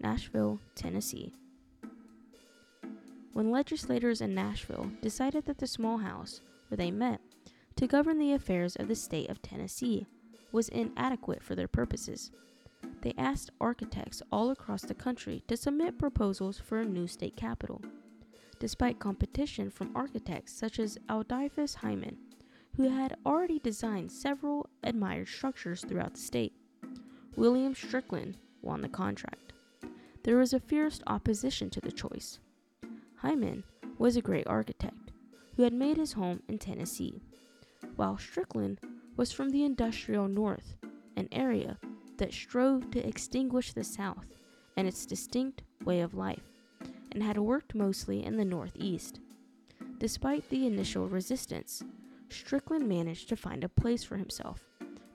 Nashville, Tennessee. When legislators in Nashville decided that the small house where they met to govern the affairs of the state of Tennessee was inadequate for their purposes, they asked architects all across the country to submit proposals for a new state capitol. Despite competition from architects such as Adolphus Heiman, who had already designed several admired structures throughout the state, William Strickland won the contract. There was a fierce opposition to the choice. Heiman was a great architect who had made his home in Tennessee, while Strickland was from the industrial North, an area that strove to extinguish the South and its distinct way of life, and had worked mostly in the Northeast. Despite the initial resistance, Strickland managed to find a place for himself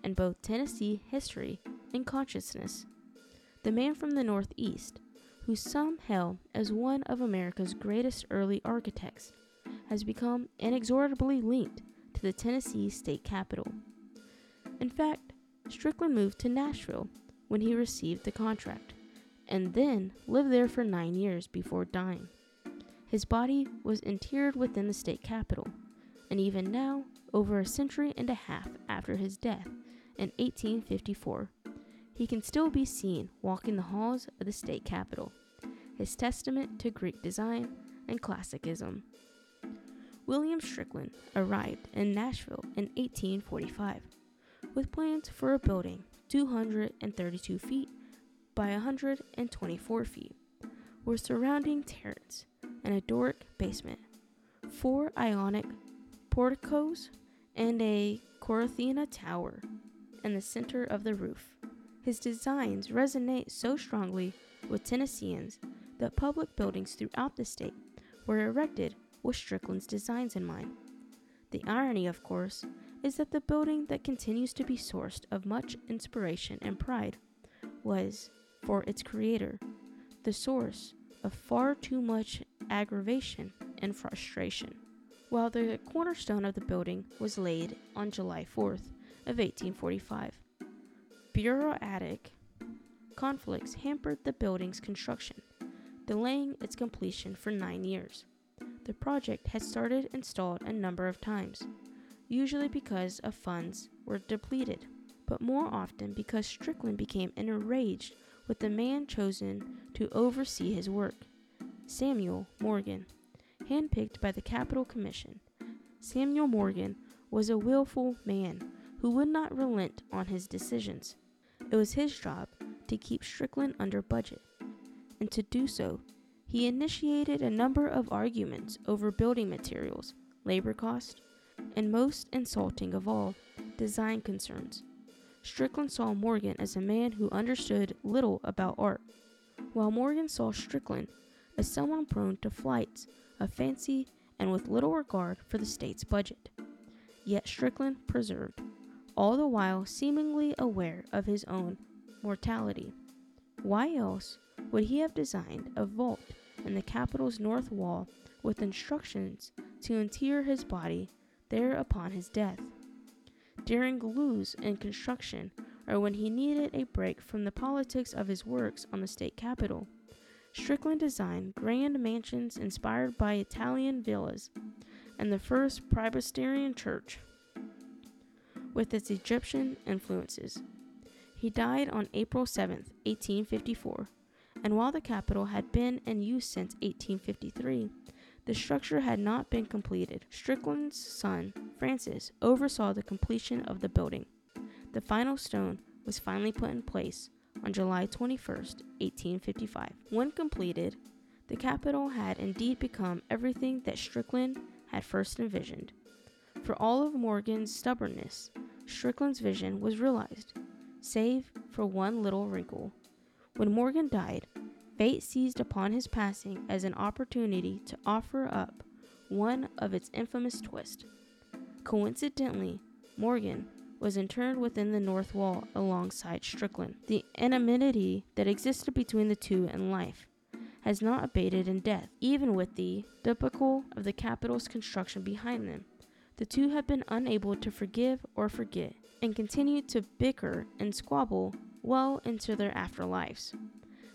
in both Tennessee history and consciousness. The man from the Northeast, who some hail as one of America's greatest early architects, has become inexorably linked to the Tennessee state capitol. In fact, Strickland moved to Nashville when he received the contract, and then lived there for nine years before dying. His body was interred within the state capitol, and even now, over a century and a half after his death in 1854, he can still be seen walking the halls of the state capitol, his testament to Greek design and classicism. William Strickland arrived in Nashville in 1845 with plans for a building 232 feet by 124 feet, with surrounding and a Doric basement, four Ionic porticos, and a Corinthian tower in the center of the roof. His designs resonate so strongly with Tennesseans that public buildings throughout the state were erected with Strickland's designs in mind. The irony, of course, is that the building that continues to be sourced of much inspiration and pride was, for its creator, the source of far too much aggravation and frustration. While the cornerstone of the building was laid on July 4th of 1845, bureaucratic conflicts hampered the building's construction, delaying its completion for nine years. The project had started and stalled a number of times, usually because of funds were depleted, but more often because Strickland became enraged with the man chosen to oversee his work, Samuel Morgan, handpicked by the Capital Commission. Samuel Morgan was a willful man who would not relent on his decisions. It was his job to keep Strickland under budget, and to do so, he initiated a number of arguments over building materials, labor cost, and most insulting of all, design concerns. Strickland saw Morgan as a man who understood little about art, while Morgan saw Strickland as someone prone to flights of fancy and with little regard for the state's budget. Yet Strickland persevered, all the while seemingly aware of his own mortality. Why else would he have designed a vault in the Capitol's north wall with instructions to inter his body there upon his death? During lues in construction, or when he needed a break from the politics of his works on the state capitol, Strickland designed grand mansions inspired by Italian villas, and the first Presbyterian church with its Egyptian influences. He died on April 7, 1854, and while the Capitol had been in use since 1853, the structure had not been completed. Strickland's son, Francis, oversaw the completion of the building. The final stone was finally put in place on July 21, 1855. When completed, the Capitol had indeed become everything that Strickland had first envisioned. For all of Morgan's stubbornness, Strickland's vision was realized, save for one little wrinkle. When Morgan died, fate seized upon his passing as an opportunity to offer up one of its infamous twists. Coincidentally, Morgan was interred within the north wall alongside Strickland. The enmity that existed between the two in life has not abated in death, even with the debacle of the Capitol's construction behind them. The two have been unable to forgive or forget, and continue to bicker and squabble well into their afterlives.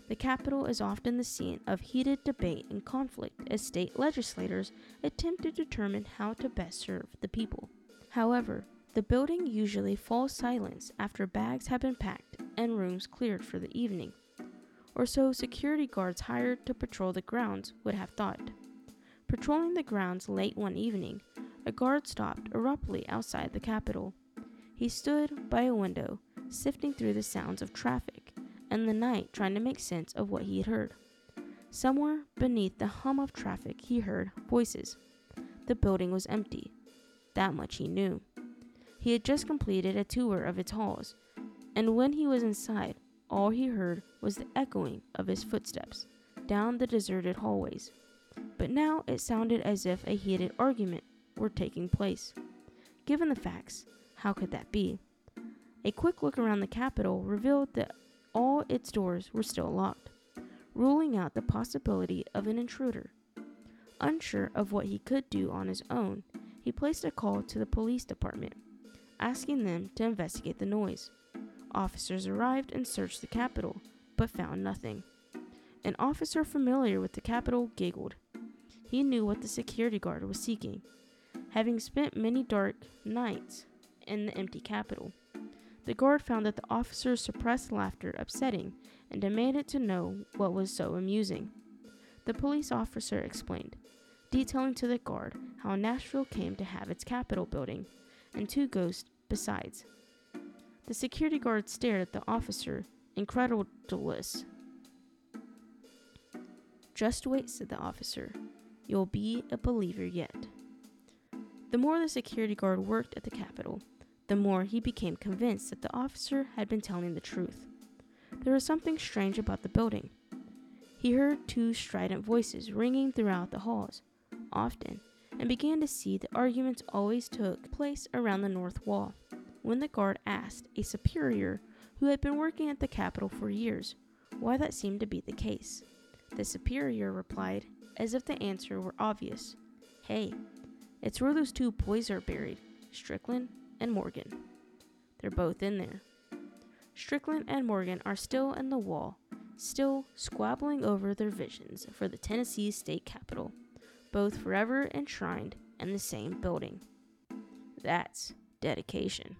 The Capitol is often the scene of heated debate and conflict as state legislators attempt to determine how to best serve the people. However, the building usually falls silent after bags have been packed and rooms cleared for the evening, or so security guards hired to patrol the grounds would have thought. Patrolling the grounds late one evening, a guard stopped abruptly outside the Capitol. He stood by a window, sifting through the sounds of traffic and the night trying to make sense of what he had heard. Somewhere beneath the hum of traffic, he heard voices. The building was empty. That much he knew. He had just completed a tour of its halls, and when he was inside, all he heard was the echoing of his footsteps down the deserted hallways. But now it sounded as if a heated argument were taking place. Given the facts, how could that be? A quick look around the Capitol revealed that all its doors were still locked, ruling out the possibility of an intruder. Unsure of what he could do on his own, he placed a call to the police department asking them to investigate the noise. Officers arrived and searched the Capitol, but found nothing. An officer familiar with the Capitol giggled. He knew what the security guard was seeking, having spent many dark nights in the empty Capitol. The guard found that the officer's suppressed laughter upsetting and demanded to know what was so amusing. The police officer explained, detailing to the guard how Nashville came to have its Capitol building and two ghosts besides. The security guard stared at the officer, incredulous. Just wait, said the officer. You'll be a believer yet. The more the security guard worked at the Capitol, the more he became convinced that the officer had been telling the truth. There was something strange about the building. He heard two strident voices ringing throughout the halls, often, and began to see that arguments always took place around the north wall. When the guard asked a superior who had been working at the Capitol for years why that seemed to be the case, the superior replied, as if the answer were obvious Hey, it's where those two boys are buried Strickland and Morgan. They're both in there. Strickland and Morgan are still in the wall, still squabbling over their visions for the Tennessee state capitol both forever enshrined in the same building. That's dedication.